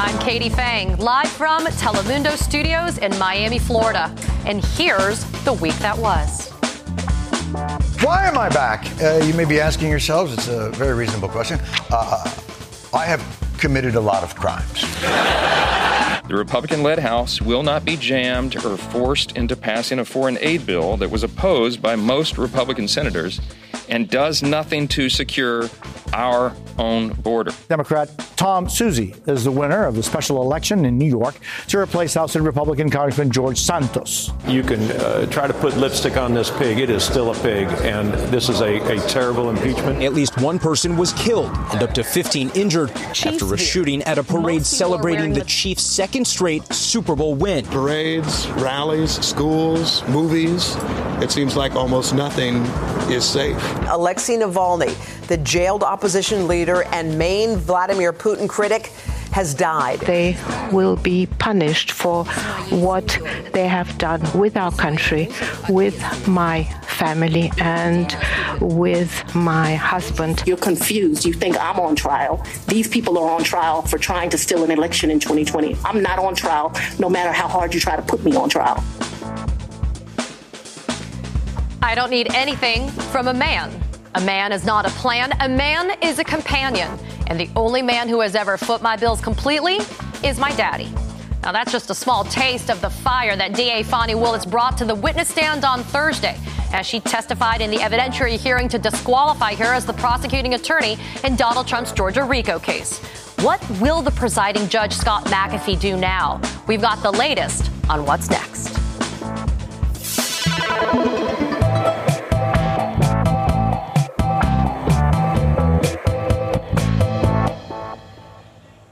I'm Katie Phang, live from Telemundo Studios in Miami, Florida. And here's the week that was. Why am I back? Uh, you may be asking yourselves. It's a very reasonable question. Uh, I have committed a lot of crimes. The Republican led House will not be jammed or forced into passing a foreign aid bill that was opposed by most Republican senators and does nothing to secure our own border. Democrat Tom Suozzi is the winner of the special election in New York to replace House Republican Congressman George Santos. You can uh, try to put lipstick on this pig. It is still a pig, and this is a, a terrible impeachment. At least one person was killed and up to 15 injured Chiefs after a shooting at a parade celebrating the Chiefs' second straight Super Bowl win. Parades, rallies, schools, movies. It seems like almost nothing is safe. Alexei Navalny, the jailed opposition leader and main Vladimir Putin critic, has died. They will be punished for what they have done with our country, with my family, and with my husband. You're confused. You think I'm on trial. These people are on trial for trying to steal an election in 2020. I'm not on trial, no matter how hard you try to put me on trial. I don't need anything from a man. A man is not a plan, a man is a companion. And the only man who has ever foot my bills completely is my daddy. Now, that's just a small taste of the fire that DA Fani Willis brought to the witness stand on Thursday as she testified in the evidentiary hearing to disqualify her as the prosecuting attorney in Donald Trump's Georgia RICO case. What will the presiding judge Scott McAfee do now? We've got the latest on what's next.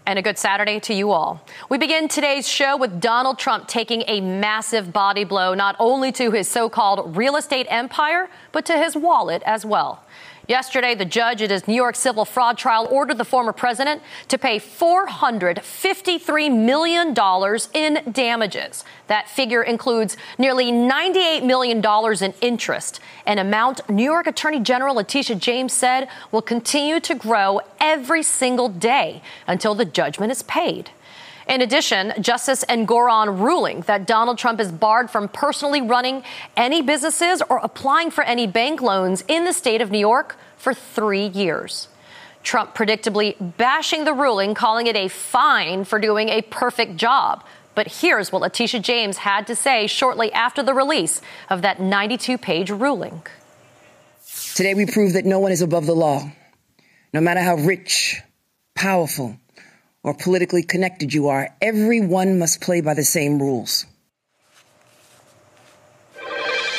And a good Saturday to you all. We begin today's show with Donald Trump taking a massive body blow not only to his so called real estate empire, but to his wallet as well. Yesterday, the judge at his New York civil fraud trial ordered the former president to pay $453 million in damages. That figure includes nearly $98 million in interest, an amount New York Attorney General Letitia James said will continue to grow every single day until the judgment is paid. In addition, Justice Engoron ruling that Donald Trump is barred from personally running any businesses or applying for any bank loans in the state of New York for three years. Trump predictably bashing the ruling, calling it a fine for doing a perfect job. But here's what Letitia James had to say shortly after the release of that 92 page ruling. Today, we prove that no one is above the law, no matter how rich, powerful, or politically connected you are, everyone must play by the same rules.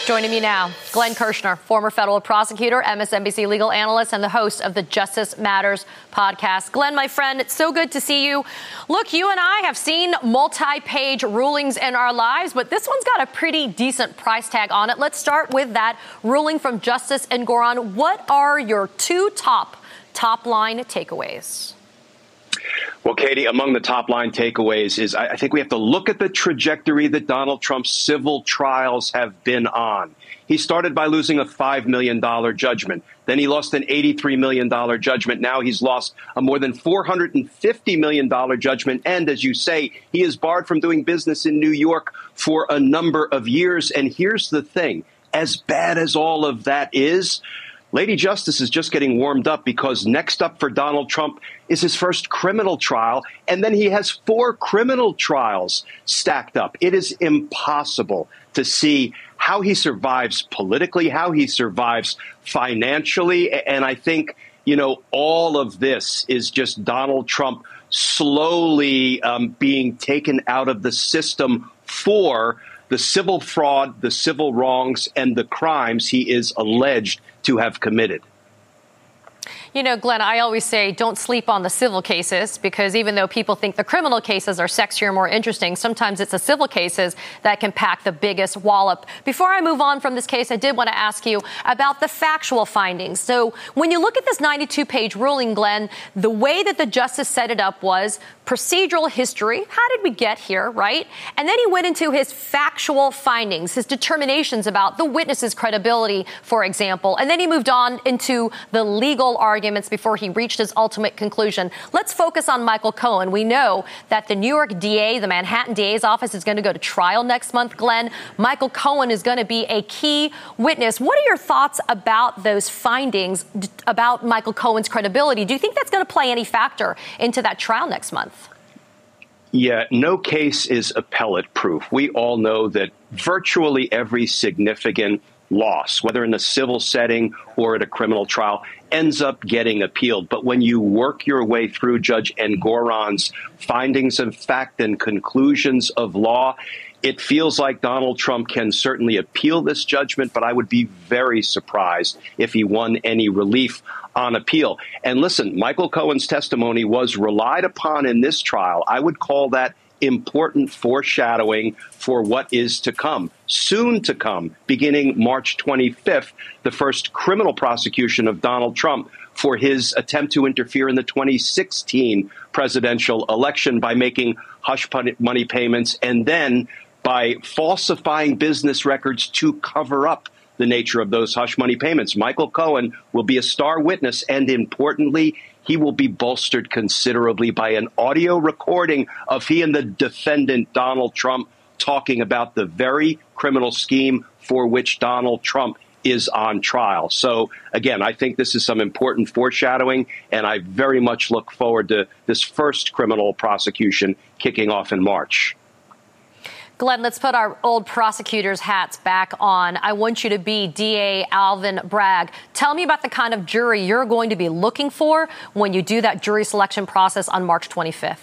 Joining me now, Glenn Kirschner, former federal prosecutor, MSNBC legal analyst, and the host of the Justice Matters podcast. Glenn, my friend, it's so good to see you. Look, you and I have seen multi page rulings in our lives, but this one's got a pretty decent price tag on it. Let's start with that ruling from Justice Engoron. What are your two top, top line takeaways? Well, Katie, among the top line takeaways is I think we have to look at the trajectory that Donald Trump's civil trials have been on. He started by losing a $5 million judgment. Then he lost an $83 million judgment. Now he's lost a more than $450 million judgment. And as you say, he is barred from doing business in New York for a number of years. And here's the thing as bad as all of that is, Lady Justice is just getting warmed up because next up for Donald Trump is his first criminal trial, and then he has four criminal trials stacked up. It is impossible to see how he survives politically, how he survives financially, and I think, you know, all of this is just Donald Trump slowly um, being taken out of the system for the civil fraud, the civil wrongs, and the crimes he is alleged to have committed. You know, Glenn, I always say don't sleep on the civil cases because even though people think the criminal cases are sexier, more interesting, sometimes it's the civil cases that can pack the biggest wallop. Before I move on from this case, I did want to ask you about the factual findings. So when you look at this 92 page ruling, Glenn, the way that the justice set it up was procedural history. How did we get here, right? And then he went into his factual findings, his determinations about the witness's credibility, for example. And then he moved on into the legal arguments before he reached his ultimate conclusion. Let's focus on Michael Cohen. We know that the New York DA, the Manhattan DA's office, is going to go to trial next month. Glenn, Michael Cohen is going to be a key witness. What are your thoughts about those findings about Michael Cohen's credibility? Do you think that's going to play any factor into that trial next month? Yeah, no case is appellate proof. We all know that virtually every significant loss, whether in a civil setting or at a criminal trial, ends up getting appealed. But when you work your way through Judge Engoron's findings of fact and conclusions of law, it feels like Donald Trump can certainly appeal this judgment, but I would be very surprised if he won any relief on appeal. And listen, Michael Cohen's testimony was relied upon in this trial. I would call that important foreshadowing for what is to come, soon to come, beginning March 25th, the first criminal prosecution of Donald Trump for his attempt to interfere in the 2016 presidential election by making hush money payments and then by falsifying business records to cover up the nature of those hush money payments. Michael Cohen will be a star witness, and importantly, he will be bolstered considerably by an audio recording of he and the defendant, Donald Trump, talking about the very criminal scheme for which Donald Trump is on trial. So, again, I think this is some important foreshadowing, and I very much look forward to this first criminal prosecution kicking off in March. Glenn, let's put our old prosecutors' hats back on. I want you to be DA Alvin Bragg. Tell me about the kind of jury you're going to be looking for when you do that jury selection process on March 25th.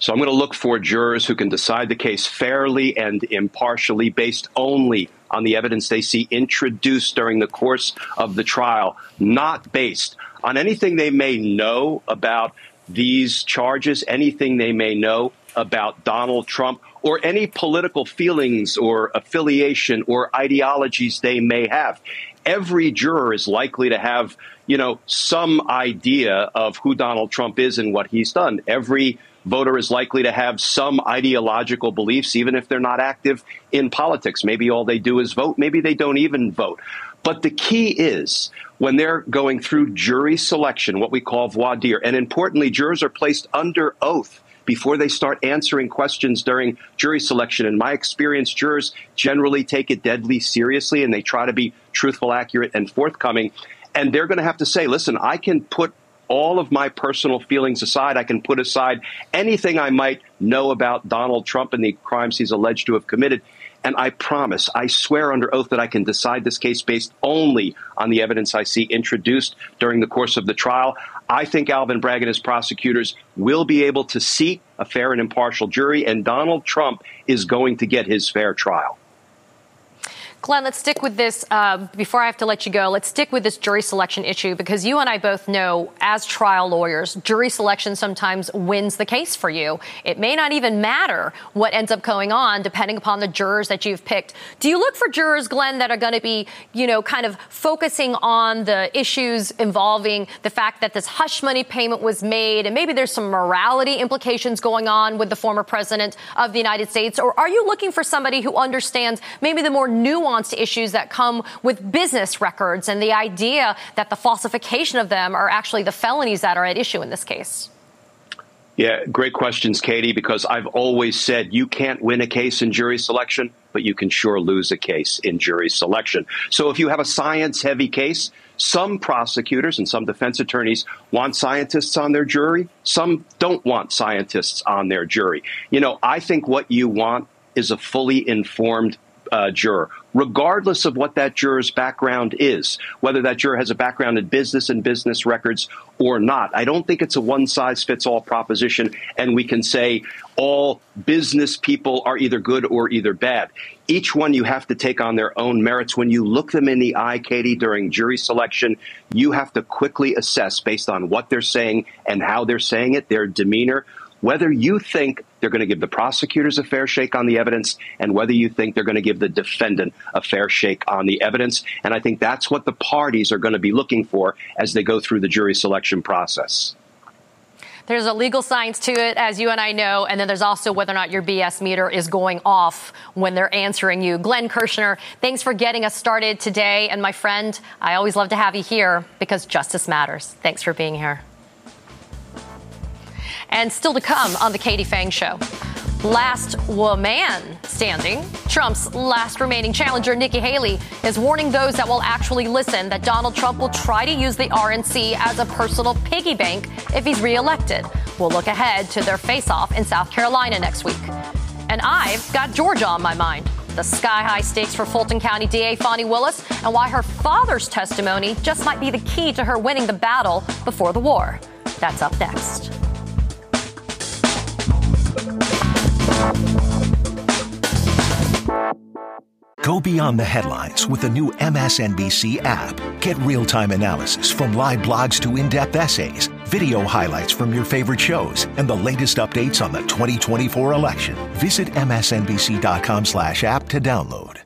So I'm going to look for jurors who can decide the case fairly and impartially based only on the evidence they see introduced during the course of the trial, not based on anything they may know about these charges, anything they may know about Donald Trump or any political feelings or affiliation or ideologies they may have. Every juror is likely to have, you know, some idea of who Donald Trump is and what he's done. Every voter is likely to have some ideological beliefs, even if they're not active in politics. Maybe all they do is vote. Maybe they don't even vote. But the key is when they're going through jury selection, what we call voir dire, and importantly, jurors are placed under oath before they start answering questions during jury selection. In my experience, jurors generally take it deadly seriously and they try to be truthful, accurate, and forthcoming. And they're going to have to say, listen, I can put all of my personal feelings aside. I can put aside anything I might know about Donald Trump and the crimes he's alleged to have committed. And I promise, I swear under oath that I can decide this case based only on the evidence I see introduced during the course of the trial. I think Alvin Bragg and his prosecutors will be able to seat a fair and impartial jury, and Donald Trump is going to get his fair trial. Glenn, let's stick with this uh, before I have to let you go. Let's stick with this jury selection issue because you and I both know, as trial lawyers, jury selection sometimes wins the case for you. It may not even matter what ends up going on depending upon the jurors that you've picked. Do you look for jurors, Glenn, that are going to be, you know, kind of focusing on the issues involving the fact that this hush money payment was made and maybe there's some morality implications going on with the former president of the United States? Or are you looking for somebody who understands maybe the more nuanced nuanced issues that come with business records and the idea that the falsification of them are actually the felonies that are at issue in this case? Yeah, great questions, Katie, because I've always said you can't win a case in jury selection, but you can sure lose a case in jury selection. So if you have a science heavy case, some prosecutors and some defense attorneys want scientists on their jury. Some don't want scientists on their jury. You know, I think what you want is a fully informed uh, juror, regardless of what that juror's background is, whether that juror has a background in business and business records or not. I don't think it's a one size fits all proposition, and we can say all business people are either good or either bad. Each one you have to take on their own merits. When you look them in the eye, Katie, during jury selection, you have to quickly assess based on what they're saying and how they're saying it, their demeanor whether you think they're going to give the prosecutors a fair shake on the evidence and whether you think they're going to give the defendant a fair shake on the evidence. And I think that's what the parties are going to be looking for as they go through the jury selection process. There's a legal science to it, as you and I know, and then there's also whether or not your BS meter is going off when they're answering you. Glenn Kirschner, thanks for getting us started today. And my friend, I always love to have you here because justice matters. Thanks for being here. And still to come on The Katie Phang Show. Last woman standing, Trump's last remaining challenger, Nikki Haley, is warning those that will actually listen that Donald Trump will try to use the RNC as a personal piggy bank if he's reelected. We'll look ahead to their face off in South Carolina next week. And I've got Georgia on my mind. The sky high stakes for Fulton County DA Fani Willis and why her father's testimony just might be the key to her winning the battle before the war. That's up next. Go beyond the headlines with the new MSNBC app. Get real time analysis from live blogs to in depth essays, video highlights from your favorite shows, and the latest updates on the 2024 election. Visit MSNBC.com slash app to download.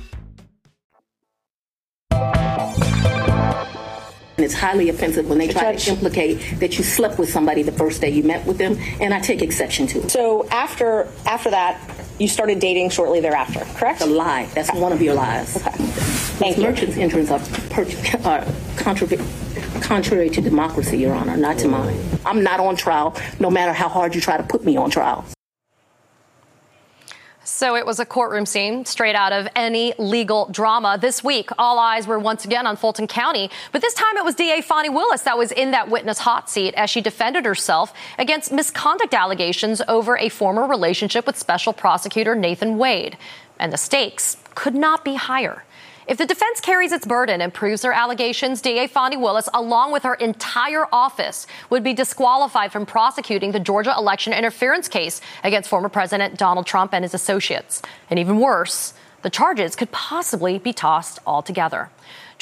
And it's highly offensive when they try to implicate that you slept with somebody the first day you met with them, and I take exception to it. So after after that, you started dating shortly thereafter, correct? A lie. That's one of your lies. Okay. Thank you. Merchants' interests are, per- are contrary to democracy, Your Honor, not to mine. I'm not on trial, no matter how hard you try to put me on trial. So it was a courtroom scene straight out of any legal drama. This week, all eyes were once again on Fulton County, but this time it was DA Fani Willis that was in that witness hot seat as she defended herself against misconduct allegations over a former relationship with special prosecutor Nathan Wade. And the stakes could not be higher. If the defense carries its burden and proves their allegations, DA Fani Willis, along with her entire office, would be disqualified from prosecuting the Georgia election interference case against former President Donald Trump and his associates. And even worse, the charges could possibly be tossed altogether.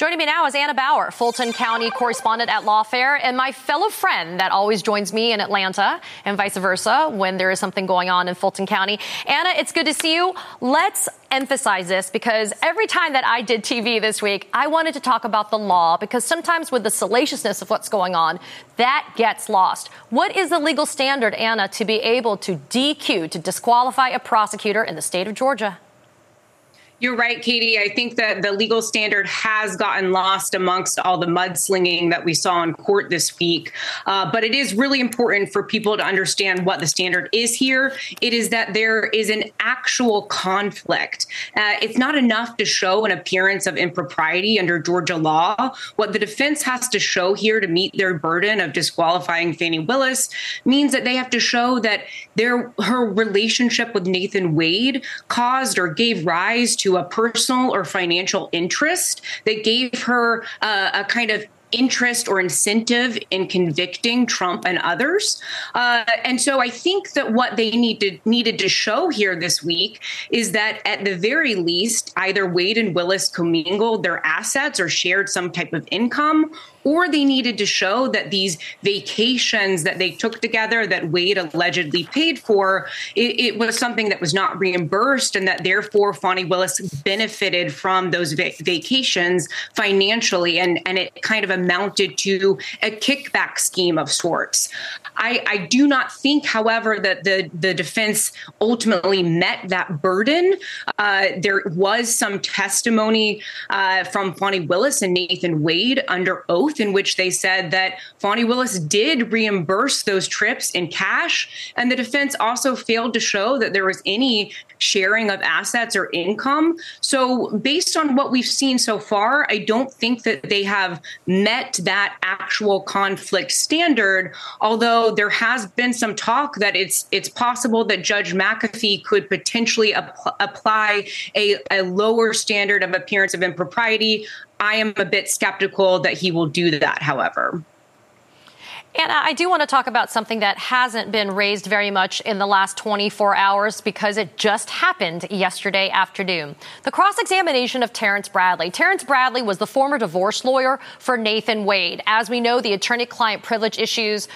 Joining me now is Anna Bower, Fulton County correspondent at Lawfare, and my fellow friend that always joins me in Atlanta and vice versa when there is something going on in Fulton County. Anna, it's good to see you. Let's emphasize this because every time that I did TV this week, I wanted to talk about the law because sometimes with the salaciousness of what's going on, that gets lost. What is the legal standard, Anna, to be able to DQ, to disqualify a prosecutor in the state of Georgia? You're right, Katie. I think that the legal standard has gotten lost amongst all the mudslinging that we saw in court this week. Uh, but it is really important for people to understand what the standard is here. It is that there is an actual conflict. Uh, it's not enough to show an appearance of impropriety under Georgia law. What the defense has to show here to meet their burden of disqualifying Fani Willis means that they have to show that their her relationship with Nathan Wade caused or gave rise to a personal or financial interest that gave her uh, a kind of interest or incentive in convicting Trump and others. Uh, and so I think that what they needed needed to show here this week is that at the very least, either Wade and Willis commingled their assets or shared some type of income, or they needed to show that these vacations that they took together that Wade allegedly paid for, it, it was something that was not reimbursed, and that therefore Fani Willis benefited from those va- vacations financially, and and it kind of amounted to a kickback scheme of sorts. I, I do not think, however, that the the defense ultimately met that burden. Uh, there was some testimony uh, from Fani Willis and Nathan Wade under oath in which they said that Fani Willis did reimburse those trips in cash, and the defense also failed to show that there was any sharing of assets or income. So, based on what we've seen so far, I don't think that they have met that actual conflict standard. Although there has been some talk that it's it's possible that Judge McAfee could potentially ap- apply a, a lower standard of appearance of impropriety. I am a bit skeptical that he will do that, however. And I do want to talk about something that hasn't been raised very much in the last 24 hours because it just happened yesterday afternoon. The cross examination of Terrence Bradley. Terrence Bradley was the former divorce lawyer for Nathan Wade. As we know, the attorney client privilege issues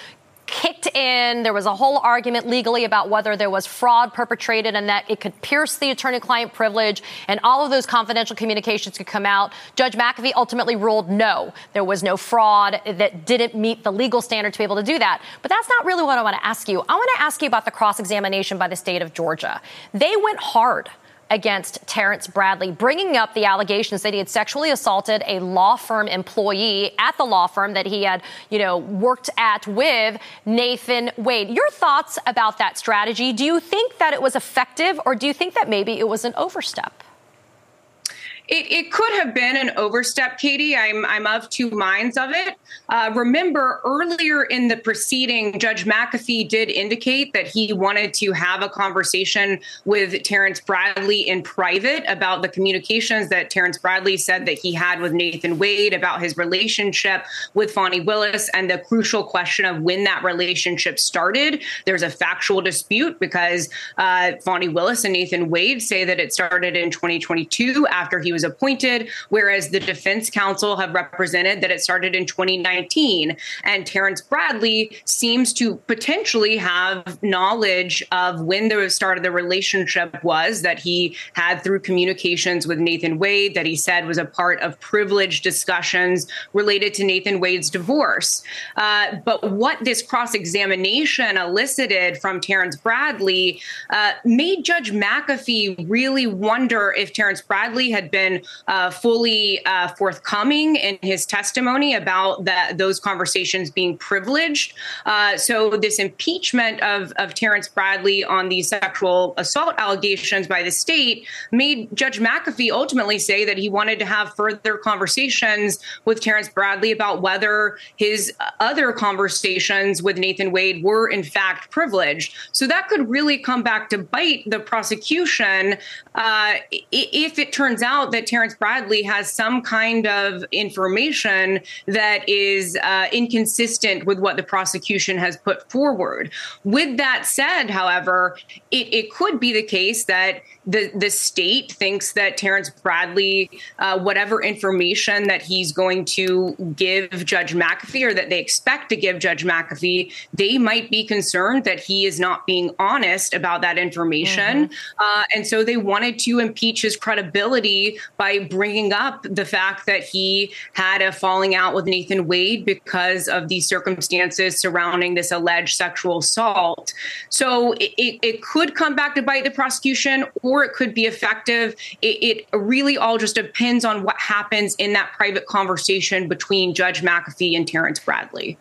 kicked in. There was a whole argument legally about whether there was fraud perpetrated and that it could pierce the attorney client privilege and all of those confidential communications could come out. Judge McAfee ultimately ruled no, there was no fraud that didn't meet the legal standard to be able to do that. But that's not really what I want to ask you. I want to ask you about the cross examination by the state of Georgia. They went hard against Terrence Bradley, bringing up the allegations that he had sexually assaulted a law firm employee at the law firm that he had, you know, worked at with Nathan Wade. Your thoughts about that strategy? Do you think that it was effective or do you think that maybe it was an overstep? It, it, could have been an overstep, Katie. I'm, I'm of two minds of it. Uh, remember, earlier in the proceeding, Judge McAfee did indicate that he wanted to have a conversation with Terrence Bradley in private about the communications that Terrence Bradley said that he had with Nathan Wade about his relationship with Fani Willis and the crucial question of when that relationship started. There's a factual dispute because uh, Fani Willis and Nathan Wade say that it started in 2022 after he was appointed, whereas the defense counsel have represented that it started in 2019. And Terrence Bradley seems to potentially have knowledge of when the start of the relationship was that he had through communications with Nathan Wade, that he said was a part of privileged discussions related to Nathan Wade's divorce. Uh, but what this cross examination elicited from Terrence Bradley uh, made Judge McAfee really wonder if Terrence Bradley had been been uh, fully uh, forthcoming in his testimony about that those conversations being privileged. Uh, so this impeachment of of Terrence Bradley on these sexual assault allegations by the state made Judge McAfee ultimately say that he wanted to have further conversations with Terrence Bradley about whether his other conversations with Nathan Wade were in fact privileged. So that could really come back to bite the prosecution uh, if it turns out that Terrence Bradley has some kind of information that is uh, inconsistent with what the prosecution has put forward. With that said, however, it, it could be the case that the the state thinks that Terrence Bradley, uh, whatever information that he's going to give Judge McAfee or that they expect to give Judge McAfee, they might be concerned that he is not being honest about that information, mm-hmm. uh, and so they wanted to impeach his credibility by bringing up the fact that he had a falling out with Nathan Wade because of the circumstances surrounding this alleged sexual assault. So it, it could come back to bite the prosecution. Or or it could be effective. It, it really all just depends on what happens in that private conversation between Judge McAfee and Terrence Bradley.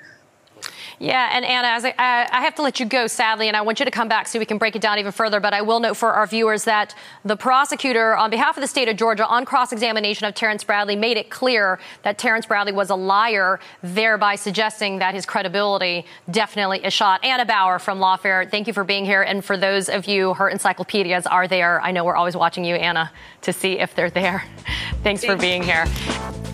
Yeah, and Anna, as I, I, have to let you go, sadly, and I want you to come back so we can break it down even further. But I will note for our viewers that the prosecutor, on behalf of the state of Georgia, on cross examination of Terrence Bradley, made it clear that Terrence Bradley was a liar, thereby suggesting that his credibility definitely is shot. Anna Bower from Lawfare, thank you for being here. And for those of you, her encyclopedias are there. I know we're always watching you, Anna, to see if they're there. Thanks for being here.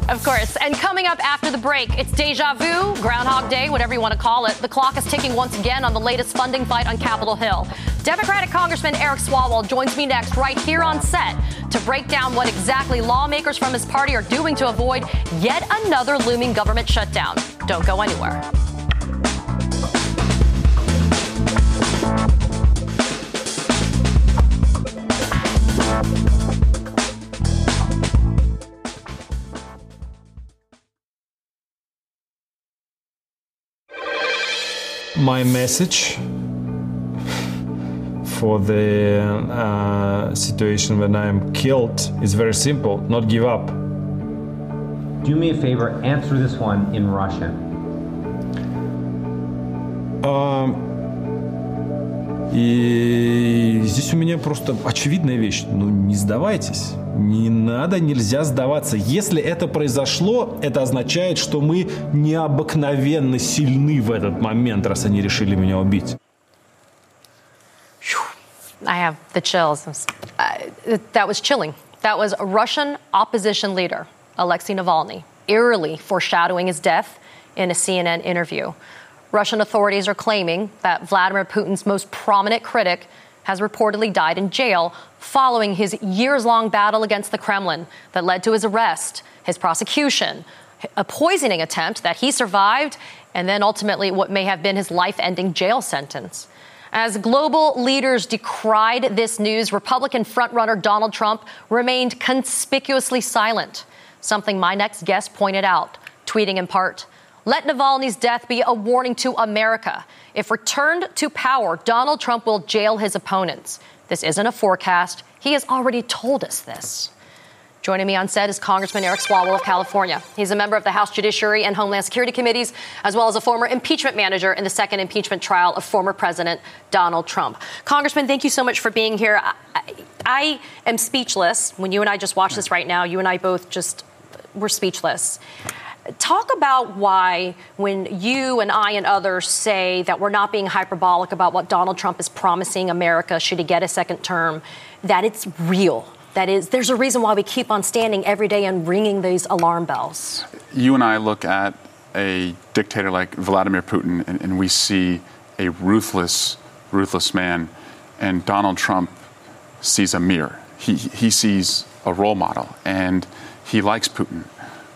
Of course. And coming up after the break, it's deja vu, Groundhog Day, whatever you want to call it. The clock is ticking once again on the latest funding fight on Capitol Hill. Democratic Congressman Eric Swalwell joins me next right here on set to break down what exactly lawmakers from his party are doing to avoid yet another looming government shutdown. Don't go anywhere. My message for the uh, situation when I'm killed is very simple not give up. Do me a favor, answer this one in Russian. Um, и здесь у меня просто очевидная вещь. Ну, не сдавайтесь. Не надо, нельзя сдаваться. Если это произошло, это означает, что мы необыкновенно сильны в этот момент, раз они решили меня убить. I have the chills. Uh, that was chilling. That was Russian opposition leader, Alexei Navalny, eerily foreshadowing his death in a CNN interview. Russian authorities are claiming that Vladimir Putin's most prominent critic has reportedly died in jail following his years long battle against the Kremlin that led to his arrest, his prosecution, a poisoning attempt that he survived, and then ultimately what may have been his life ending jail sentence. As global leaders decried this news, Republican frontrunner Donald Trump remained conspicuously silent, something my next guest pointed out, tweeting in part, let Navalny's death be a warning to America. If returned to power, Donald Trump will jail his opponents. This isn't a forecast. He has already told us this. Joining me on set is Congressman Eric Swalwell of California. He's a member of the House Judiciary and Homeland Security Committees, as well as a former impeachment manager in the second impeachment trial of former President Donald Trump. Congressman, thank you so much for being here. I, I am speechless. When you and I just watch this right now, you and I both just were speechless. Talk about why, when you and I and others say that we're not being hyperbolic about what Donald Trump is promising America should he get a second term, that it's real that is, there's a reason why we keep on standing every day and ringing these alarm bells. You and I look at a dictator like Vladimir Putin and, and we see a ruthless, ruthless man, and Donald Trump sees a mirror. He, he sees a role model, and he likes Putin.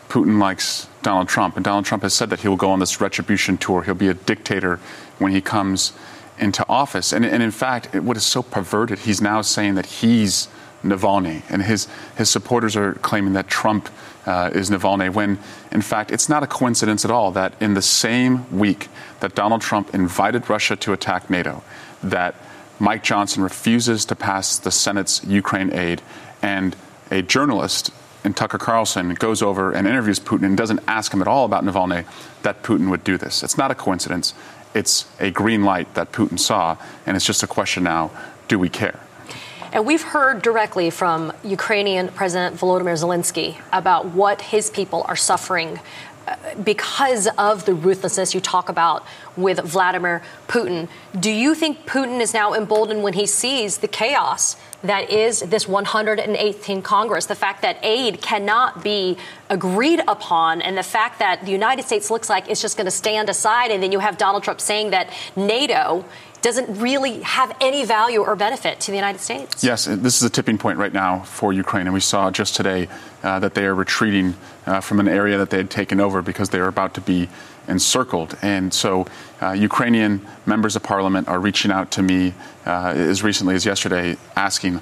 Putin likes Donald Trump, and Donald Trump has said that he will go on this retribution tour. He'll be a dictator when he comes into office. And, and in fact, what is so perverted, he's now saying that he's Navalny, and his his supporters are claiming that Trump uh, is Navalny. When in fact, it's not a coincidence at all that in the same week that Donald Trump invited Russia to attack NATO, that Mike Johnson refuses to pass the Senate's Ukraine aid, and a journalist in Tucker Carlson goes over and interviews Putin and doesn't ask him at all about Navalny, that Putin would do this. It's not a coincidence. It's a green light that Putin saw, and it's just a question now do we care? And we've heard directly from Ukrainian President Volodymyr Zelensky about what his people are suffering because of the ruthlessness you talk about with Vladimir Putin. Do you think Putin is now emboldened when he sees the chaos that is this 118th Congress, the fact that aid cannot be agreed upon, and the fact that the United States looks like it's just going to stand aside, and then you have Donald Trump saying that NATO doesn't really have any value or benefit to the United States. Yes, this is a tipping point right now for Ukraine, and we saw just today uh, that they are retreating uh, from an area that they had taken over because they are about to be encircled. And so, uh, Ukrainian members of parliament are reaching out to me uh, as recently as yesterday, asking,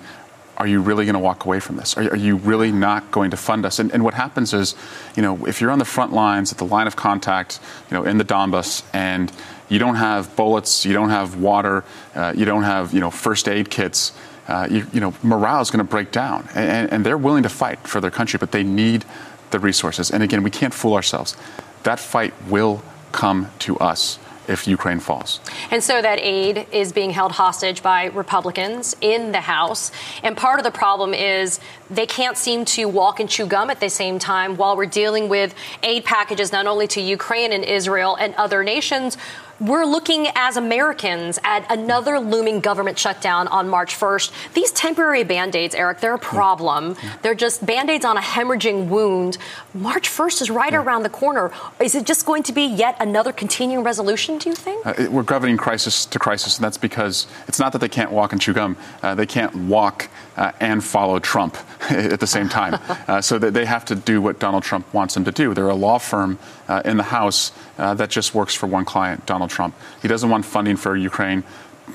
are you really going to walk away from this? Are, are, you really not going to fund us? And, and, what happens is, you know, if you're on the front lines at the line of contact, you know, in the Donbass, and you don't have bullets, you don't have water, uh, you don't have you know first aid kits. Uh, you, you, know, morale is going to break down, and, and they're willing to fight for their country, but they need the resources. And again, we can't fool ourselves. That fight will come to us if Ukraine falls. And so that aid is being held hostage by Republicans in the House. And part of the problem is they can't seem to walk and chew gum at the same time while we're dealing with aid packages not only to Ukraine and Israel and other nations we're looking as Americans at another looming government shutdown on March 1st. These temporary band aids, Eric, they're a problem. Yeah. They're just band aids on a hemorrhaging wound. March 1st is right yeah. around the corner. Is it just going to be yet another continuing resolution, do you think? Uh, we're governing crisis to crisis, and that's because it's not that they can't walk and chew gum, uh, they can't walk uh, and follow Trump at the same time. Uh, so that they have to do what Donald Trump wants them to do. They're a law firm uh, in the House uh, that just works for one client, Donald Trump. He doesn't want funding for Ukraine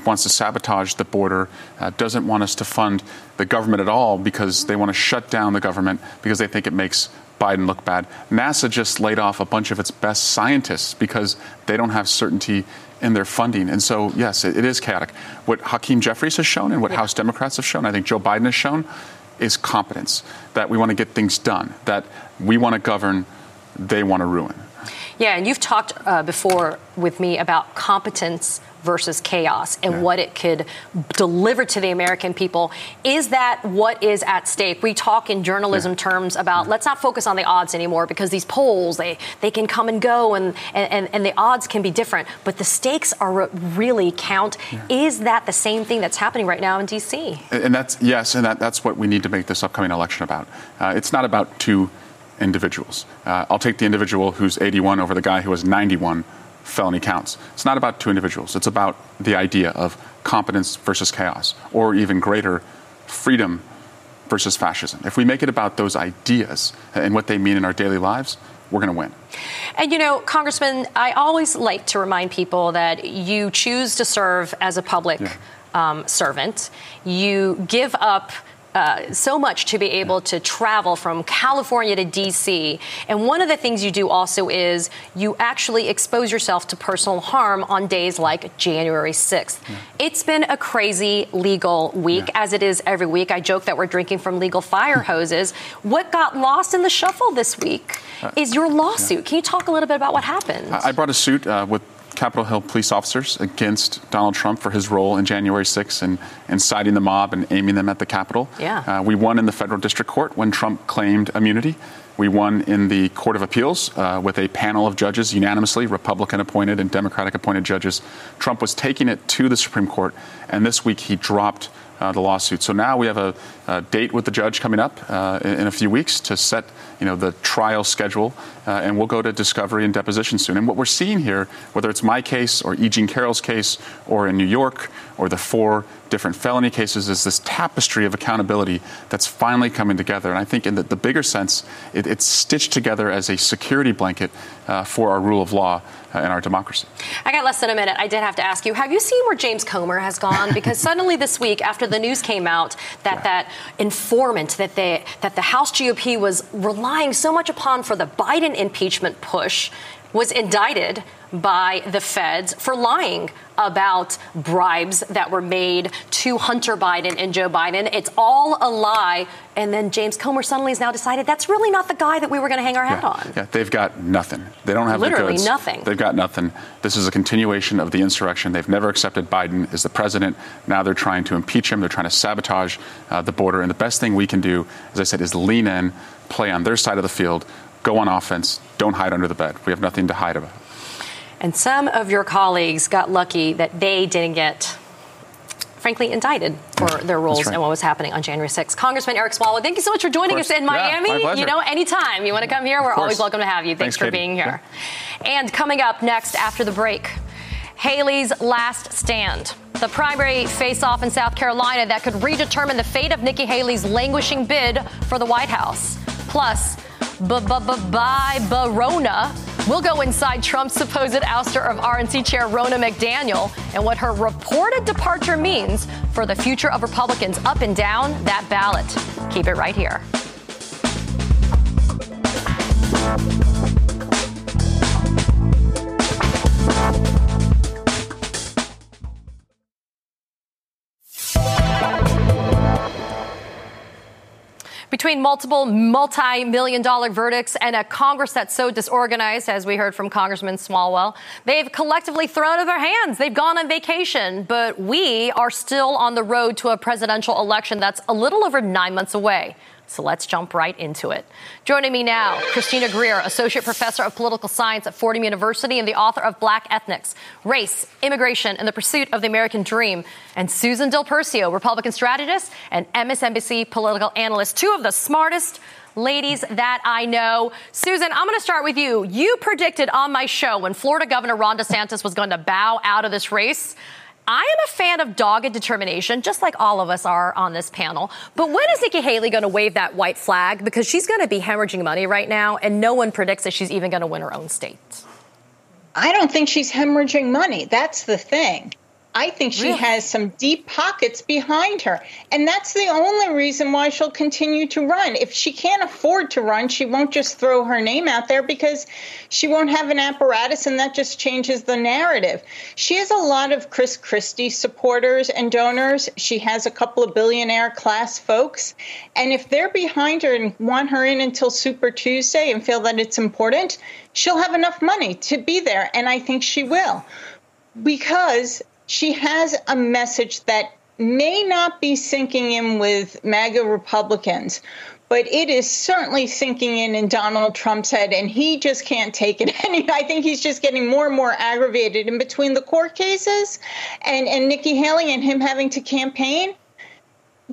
wants to sabotage the border, uh, doesn't want us to fund the government at all because they want to shut down the government because they think it makes Biden look bad. NASA just laid off a bunch of its best scientists because they don't have certainty in their funding. And so, yes, it, it is chaotic. What Hakeem Jeffries has shown and what yeah. House Democrats have shown, I think Joe Biden has shown, is competence. That we want to get things done, that we want to govern, they want to ruin. Yeah, and you've talked uh, before with me about competence versus chaos and yeah. what it could deliver to the American people. Is that what is at stake? We talk in journalism yeah. terms about yeah. let's not focus on the odds anymore because these polls they they can come and go and and, and the odds can be different, but the stakes are really count. Is that the same thing that's happening right now in D.C.? And that's yes, and that, that's what we need to make this upcoming election about. Uh, it's not about two individuals. Uh, I'll take the individual who's 81 over the guy who was 91 felony counts. It's not about two individuals. It's about the idea of competence versus chaos, or even greater freedom versus fascism. If we make it about those ideas and what they mean in our daily lives, we're going to win. And you know, Congressman, I always like to remind people that you choose to serve as a public yeah. um, servant. You give up uh, so much to be able to travel from California to D.C. And one of the things you do also is you actually expose yourself to personal harm on days like January 6th. Yeah. It's been a crazy legal week, yeah. as it is every week. I joke that we're drinking from legal fire hoses. what got lost in the shuffle this week uh, is your lawsuit. Yeah. Can you talk a little bit about what happened? I brought a suit uh, with Capitol Hill police officers against Donald Trump for his role in January 6th and inciting the mob and aiming them at the Capitol. Yeah. Uh, we won in the federal district court when Trump claimed immunity. We won in the Court of Appeals uh, with a panel of judges unanimously, Republican appointed and Democratic appointed judges. Trump was taking it to the Supreme Court, and this week he dropped uh, the lawsuit. So now we have a, a date with the judge coming up uh, in, in, a few weeks to set, you know, the trial schedule, uh, and we'll go to discovery and deposition soon. And what we're seeing here, whether it's my case or E. Jean Carroll's case, or in New York, or the four different felony cases, is this tapestry of accountability that's finally coming together. And I think, in the, the bigger sense, it, it's stitched together as a security blanket uh, for our rule of law uh, in our democracy. I got less than a minute. I did have to ask you: Have you seen where James Comer has gone? Because suddenly this week, after the news came out that yeah. that informant that they that the House GOP was relying so much upon for the Biden impeachment push was indicted by the feds for lying about bribes that were made to Hunter Biden and Joe Biden. It's all a lie. And then James Comer suddenly has now decided that's really not the guy that we were going to hang our hat yeah, on. Yeah, they've got nothing. They don't have literally the goods. nothing. They've got nothing. This is a continuation of the insurrection. They've never accepted Biden as the president. Now they're trying to impeach him. They're trying to sabotage uh, the border. And the best thing we can do, as I said, is lean in, play on their side of the field, go on offense, don't hide under the bed. We have nothing to hide about. And some of your colleagues got lucky that they didn't get frankly indicted for their roles right. in what was happening on January 6th. Congressman Eric Swalwell, thank you so much for joining us in Miami. Yeah, you know, anytime you want to come here, we're always welcome to have you. Thanks, Thanks for Katie. being here. Yeah. And coming up next after the break, Haley's last stand. The primary face off in South Carolina that could redetermine the fate of Nikki Haley's languishing bid for the White House. Plus, bye Barona We'll go inside Trump's supposed ouster of RNC chair Rona McDaniel and what her reported departure means for the future of Republicans up and down that ballot. Keep it right here. Between multiple multi million dollar verdicts and a Congress that's so disorganized, as we heard from Congressman Swalwell, they've collectively thrown up their hands. They've gone on vacation, but we are still on the road to a presidential election that's a little over nine months away. So let's jump right into it. Joining me now, Christina Greer, Associate Professor of Political Science at Fordham University and the author of Black Ethnics, Race, Immigration, and the Pursuit of the American Dream, and Susan Del Percio, Republican strategist and MSNBC political analyst, two of the smartest ladies that I know. Susan, I'm going to start with you. You predicted on my show when Florida Governor Ron DeSantis was going to bow out of this race. I am a fan of dogged determination, just like all of us are on this panel. But when is Nikki Haley going to wave that white flag? Because she's going to be hemorrhaging money right now, and no one predicts that she's even going to win her own state. I don't think she's hemorrhaging money. That's the thing. I think she really? has some deep pockets behind her. And that's the only reason why she'll continue to run. If she can't afford to run, she won't just throw her name out there because she won't have an apparatus and that just changes the narrative. She has a lot of Chris Christie supporters and donors. She has a couple of billionaire class folks. And if they're behind her and want her in until Super Tuesday and feel that it's important, she'll have enough money to be there. And I think she will because she has a message that may not be sinking in with MAGA Republicans, but it is certainly sinking in in Donald Trump's head, and he just can't take it. And I think he's just getting more and more aggravated. in between the court cases and, and Nikki Haley and him having to campaign,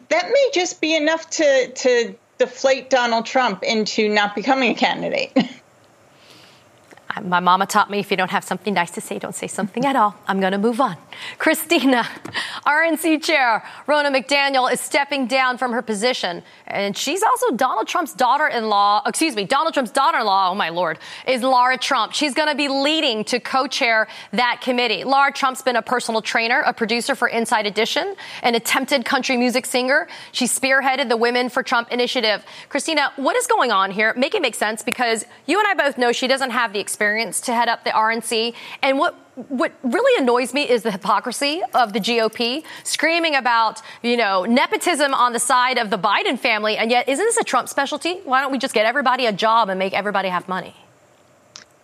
that may just be enough to, to deflate Donald Trump into not becoming a candidate. My mama taught me if you don't have something nice to say, don't say something at all. I'm going to move on. Christina, RNC chair Rona McDaniel is stepping down from her position. And she's also Donald Trump's daughter in law, excuse me, Donald Trump's daughter in law, oh my lord, is Lara Trump. She's going to be leading to co chair that committee. Lara Trump's been a personal trainer, a producer for Inside Edition, an attempted country music singer. She spearheaded the Women for Trump initiative. Christina, what is going on here? Make it make sense because you and I both know she doesn't have the experience to head up the RNC. And what what really annoys me is the hypocrisy of the GOP screaming about, you know, nepotism on the side of the Biden family. And yet, isn't this a Trump specialty? Why don't we just get everybody a job and make everybody have money?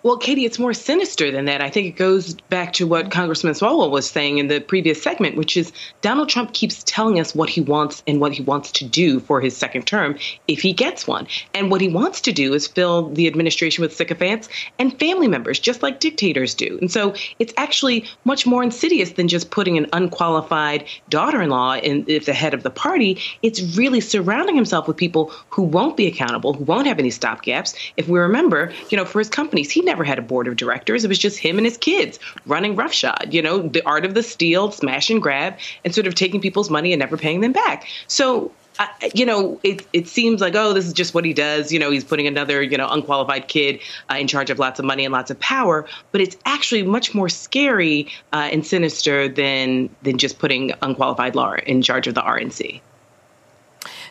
Well, Katie, it's more sinister than that. I think it goes back to what Congressman Swalwell was saying in the previous segment, which is Donald Trump keeps telling us what he wants and what he wants to do for his second term if he gets one. And what he wants to do is fill the administration with sycophants and family members, just like dictators do. And so it's actually much more insidious than just putting an unqualified daughter in law in if the head of the party. It's really surrounding himself with people who won't be accountable, who won't have any stopgaps. If we remember, you know, for his companies, he never had a board of directors. It was just him and his kids running roughshod, you know, the art of the steal, smash and grab, and sort of taking people's money and never paying them back. So I, you know, it, it seems like, oh, this is just what he does. You know, he's putting another, you know, unqualified kid uh, in charge of lots of money and lots of power. But it's actually much more scary uh, and sinister than than just putting unqualified law in charge of the RNC.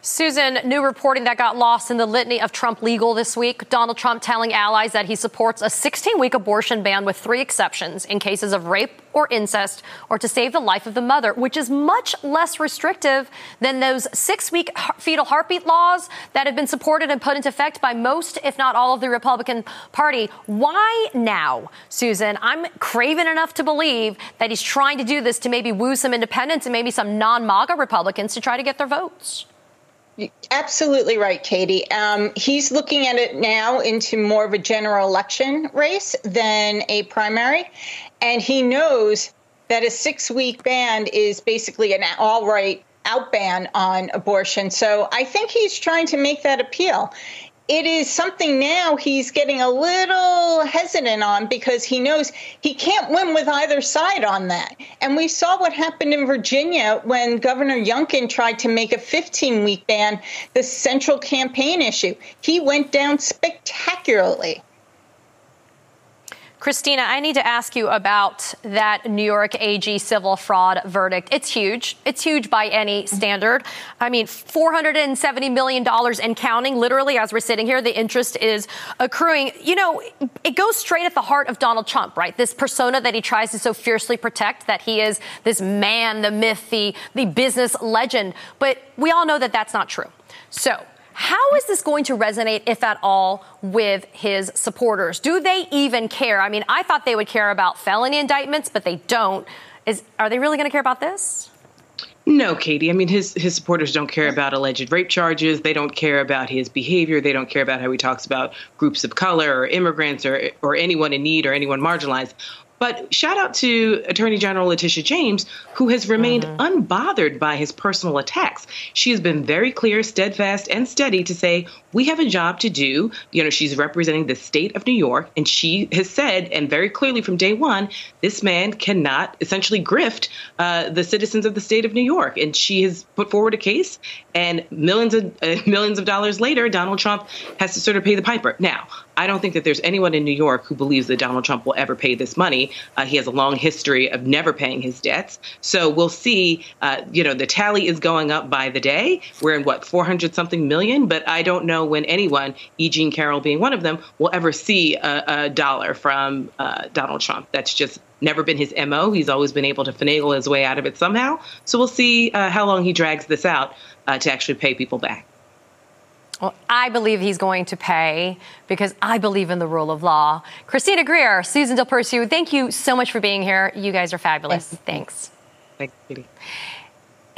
Susan, new reporting that got lost in the litany of Trump legal this week. Donald Trump telling allies that he supports a 16 week abortion ban with three exceptions in cases of rape or incest or to save the life of the mother, which is much less restrictive than those six week fetal heartbeat laws that have been supported and put into effect by most, if not all, of the Republican Party. Why now, Susan? I'm craven enough to believe that he's trying to do this to maybe woo some independents and maybe some non MAGA Republicans to try to get their votes. Absolutely right, Katie. Um, he's looking at it now into more of a general election race than a primary. And he knows that a six week ban is basically an all right out ban on abortion. So I think he's trying to make that appeal it is something now he's getting a little hesitant on because he knows he can't win with either side on that. And we saw what happened in Virginia when Governor Youngkin tried to make a 15 week ban the central campaign issue. He went down spectacularly. Christina, I need to ask you about that New York AG civil fraud verdict. It's huge. It's huge by any standard. I mean, $470 million and counting. Literally, as we're sitting here, the interest is accruing. You know, it goes straight at the heart of Donald Trump, right? This persona that he tries to so fiercely protect, that he is this man, the myth, the, the business legend. But we all know that that's not true. So, how is this going to resonate, if at all, with his supporters? Do they even care? I mean, I thought they would care about felony indictments, but they don't. Is, are they really going to care about this? No, Katie. I mean, his his supporters don't care about alleged rape charges. They don't care about his behavior. They don't care about how he talks about groups of color or immigrants or or anyone in need or anyone marginalized. But shout out to Attorney General Letitia James, who has remained mm-hmm. unbothered by his personal attacks. She has been very clear, steadfast, and steady to say, we have a job to do. You know, she's representing the state of New York, and she has said, and very clearly from day one, this man cannot essentially grift uh, the citizens of the state of New York. And she has put forward a case, and millions of uh, millions of dollars later, Donald Trump has to sort of pay the piper. Now, I don't think that there's anyone in New York who believes that Donald Trump will ever pay this money. Uh, he has a long history of never paying his debts. So we'll see. Uh, you know, the tally is going up by the day. We're in what 400 something million, but I don't know when anyone, E. Jean Carroll being one of them, will ever see a, a dollar from uh, Donald Trump. That's just never been his mo. He's always been able to finagle his way out of it somehow. So we'll see uh, how long he drags this out uh, to actually pay people back. Well, I believe he's going to pay because I believe in the rule of law. Christina Greer, Susan Del Percio, thank you so much for being here. You guys are fabulous. Thanks. Thanks, Katie.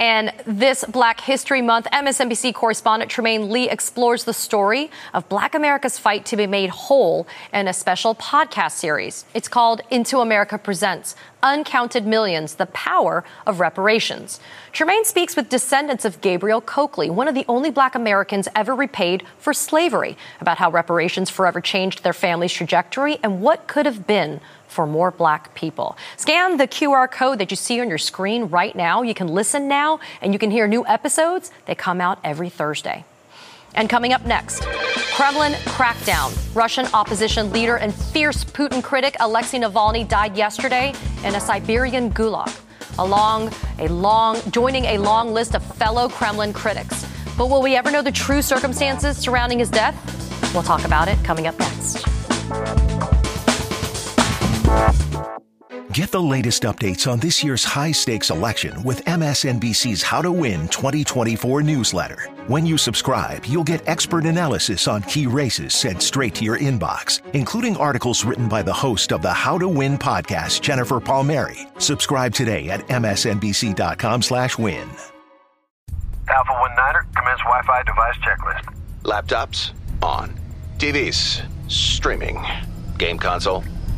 And this Black History Month, MSNBC correspondent Trymaine Lee explores the story of Black America's fight to be made whole in a special podcast series. It's called Into America Presents Uncounted Millions The Power of Reparations. Tremaine speaks with descendants of Gabriel Coakley, one of the only black Americans ever repaid for slavery, about how reparations forever changed their family's trajectory and what could have been for more black people. Scan the QR code that you see on your screen right now. You can listen now and you can hear new episodes. They come out every Thursday. And coming up next, Kremlin crackdown. Russian opposition leader and fierce Putin critic Alexei Navalny died yesterday in a Siberian gulag, along a long joining a long list of fellow Kremlin critics. But will we ever know the true circumstances surrounding his death? We'll talk about it coming up next. Get the latest updates on this year's high stakes election with MSNBC's How to Win 2024 newsletter. When you subscribe, you'll get expert analysis on key races sent straight to your inbox, including articles written by the host of the How to Win podcast, Jennifer Palmieri. Subscribe today at msnbc.com/win. Alpha One Niner, commence Wi-Fi device checklist. Laptops on, TVs streaming, game console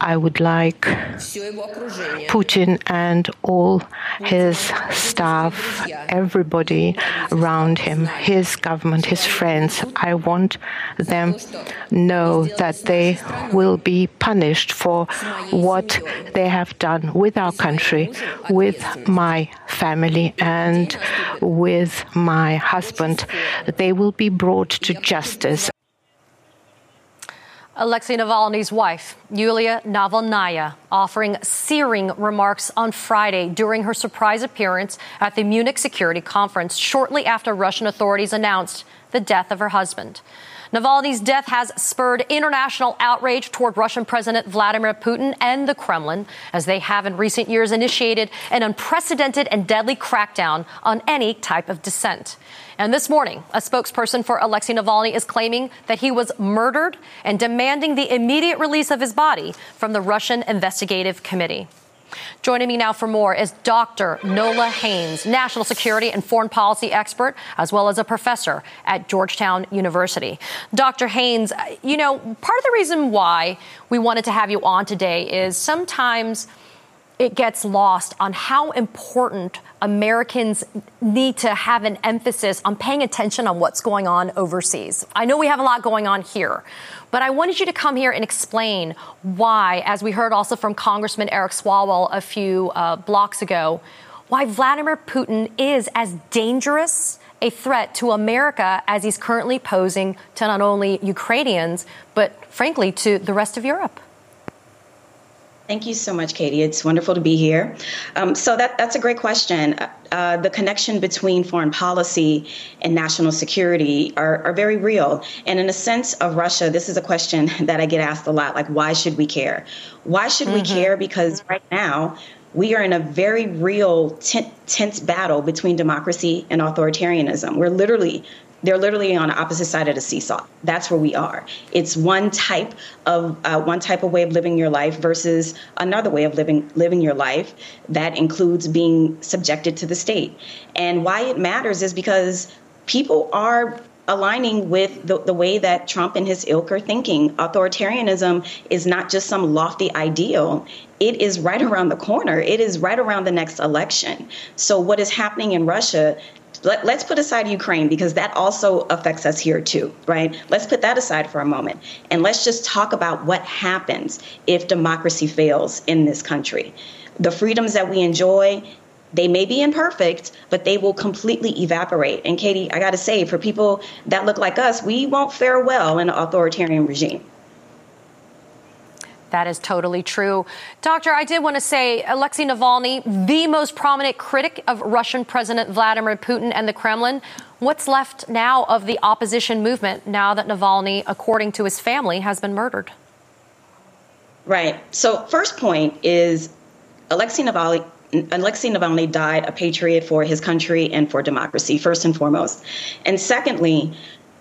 I would like Putin and all his staff, everybody around him, his government, his friends, I want them know that they will be punished for what they have done with our country, with my family, and with my husband. They will be brought to justice. Alexei Navalny's wife, Yulia Navalnaya, offering searing remarks on Friday during her surprise appearance at the Munich Security Conference shortly after Russian authorities announced the death of her husband. Navalny's death has spurred international outrage toward Russian President Vladimir Putin and the Kremlin, as they have in recent years initiated an unprecedented and deadly crackdown on any type of dissent. And this morning, a spokesperson for Alexei Navalny is claiming that he was murdered and demanding the immediate release of his body from the Russian Investigative Committee. Joining me now for more is Dr. Nola Haynes, national security and foreign policy expert, as well as a professor at Georgetown University. Dr. Haynes, you know, part of the reason why we wanted to have you on today is sometimes it gets lost on how important Americans need to have an emphasis on paying attention on what's going on overseas. I know we have a lot going on here, but I wanted you to come here and explain why, as we heard also from Congressman Eric Swalwell a few uh, blocks ago, why Vladimir Putin is as dangerous a threat to America as he's currently posing to not only Ukrainians, but frankly to the rest of Europe. Thank you so much, Katie. It's wonderful to be here. Um, so that that's a great question. Uh, the connection between foreign policy and national security are, are very real. And in a sense of Russia, this is a question that I get asked a lot: like, why should we care? Why should mm-hmm. we care? Because right now we are in a very real tense battle between democracy and authoritarianism. We're literally they're literally on the opposite side of the seesaw. That's where we are. It's one type of uh, one type of way of living your life versus another way of living living your life that includes being subjected to the state. And why it matters is because people are aligning with the, the way that Trump and his ilk are thinking. Authoritarianism is not just some lofty ideal. It is right around the corner. It is right around the next election. So, what is happening in Russia let, us put aside Ukraine because that also affects us here too, right? Let's put that aside for a moment. And let's just talk about what happens if democracy fails in this country. The freedoms that we enjoy, they may be imperfect, but they will completely evaporate. And Katie, I got to say, for people that look like us, we won't fare well in an authoritarian regime. That is totally true. Doctor, I did want to say Alexei Navalny, the most prominent critic of Russian President Vladimir Putin and the Kremlin, What's left now of the opposition movement now that Navalny, according to his family, has been murdered? Right. So, first point is Alexei Navalny. Alexei Navalny died a patriot for his country and for democracy, first and foremost. And secondly,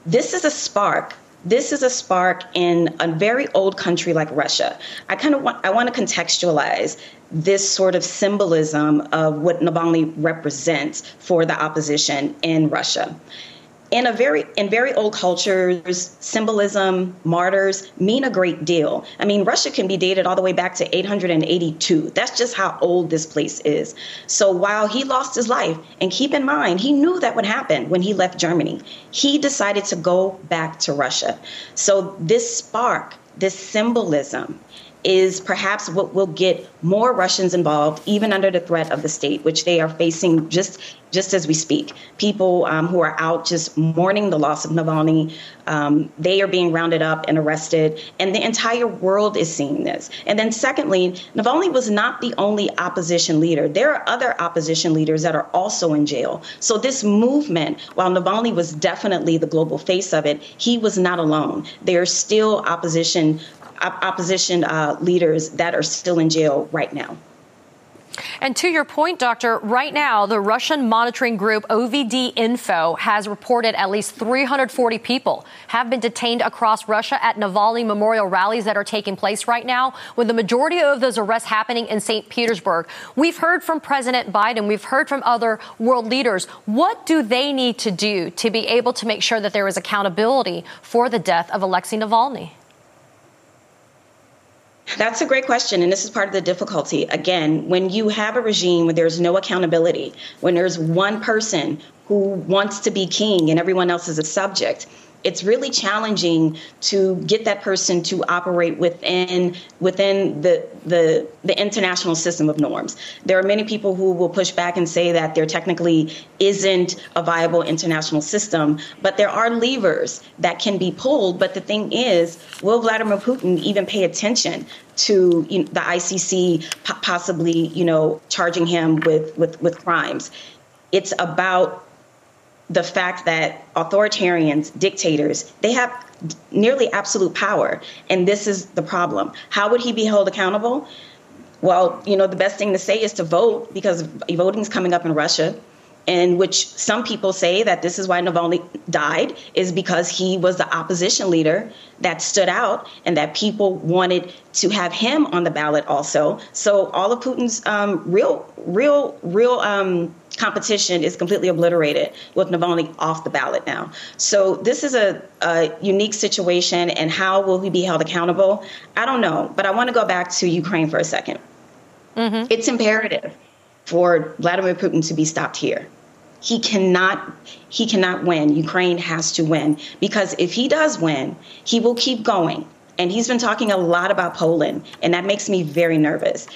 this is a spark this is a spark in a very old country like Russia. I kind of want I want to contextualize this sort of symbolism of what Navalny represents for the opposition in Russia in a very in very old cultures symbolism martyrs mean a great deal. I mean russia can be dated all the way back to 882 that's just how old this place is. So while he lost his life and keep in mind he knew that would happen when he left germany. He decided to go back to russia. So this spark this symbolism is perhaps what will get more Russians involved, even under the threat of the state, which they are facing just just as we speak. People um, who are out just mourning the loss of Navalny, um, they are being rounded up and arrested, and the entire world is seeing this. And then, secondly, Navalny was not the only opposition leader. There are other opposition leaders that are also in jail. So this movement, while Navalny was definitely the global face of it, he was not alone. There are still opposition opposition uh, leaders that are still in jail right now. And to your point, Doctor, right now, the Russian monitoring group OVD Info has reported at least 340 people have been detained across Russia at Navalny memorial rallies that are taking place right now, with the majority of those arrests happening in St. Petersburg. We've heard from President Biden, we've heard from other world leaders. What do they need to do to be able to make sure that there is accountability for the death of Alexei Navalny? That's a great question. And this is part of the difficulty. Again, when you have a regime where there's no accountability, when there's one person who wants to be king and everyone else is a subject, it's really challenging to get that person to operate within within the the the international system of norms. There are many people who will push back and say that there technically isn't a viable international system, but there are levers that can be pulled. But the thing is, will Vladimir Putin even pay attention to you know, the ICC possibly, you know, charging him with with with crimes? It's about the fact that authoritarians, dictators, they have nearly absolute power. And this is the problem. How would he be held accountable? Well, you know, the best thing to say is to vote because voting is coming up in Russia in which some people say that this is why Navalny died, is because he was the opposition leader that stood out and that people wanted to have him on the ballot also. So all of Putin's um, real, real, real um, competition is completely obliterated with Navalny off the ballot now. So this is a, a unique situation, and how will he be held accountable? I don't know, but I want to go back to Ukraine for a 2nd mm-hmm. It's imperative for Vladimir Putin to be stopped here. He cannot he cannot win. Ukraine has to win because if he does win, he will keep going. And he's been talking a lot about Poland, and that makes me very nervous.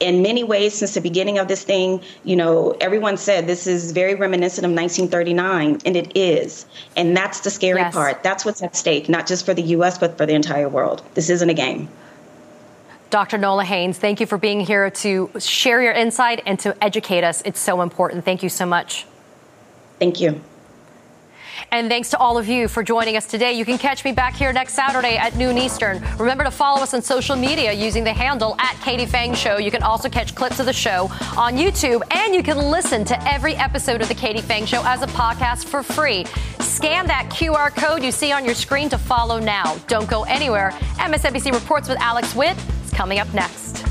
In many ways, since the beginning of this thing, you know, everyone said this is very reminiscent of 1939, and it is. And that's the scary yes. part. That's what's at stake, not just for the U.S., but for the entire world. This isn't a game. Dr. Nola Haynes, thank you for being here to share your insight and to educate us. It's so important. Thank you so much. Thank you. And thanks to all of you for joining us today. You can catch me back here next Saturday at noon Eastern. Remember to follow us on social media using the handle at Katie Phang Show. You can also catch clips of the show on YouTube, and you can listen to every episode of the Katie Phang Show as a podcast for free. Scan that QR code you see on your screen to follow now. Don't go anywhere. MSNBC Reports with Alex Witt is coming up next.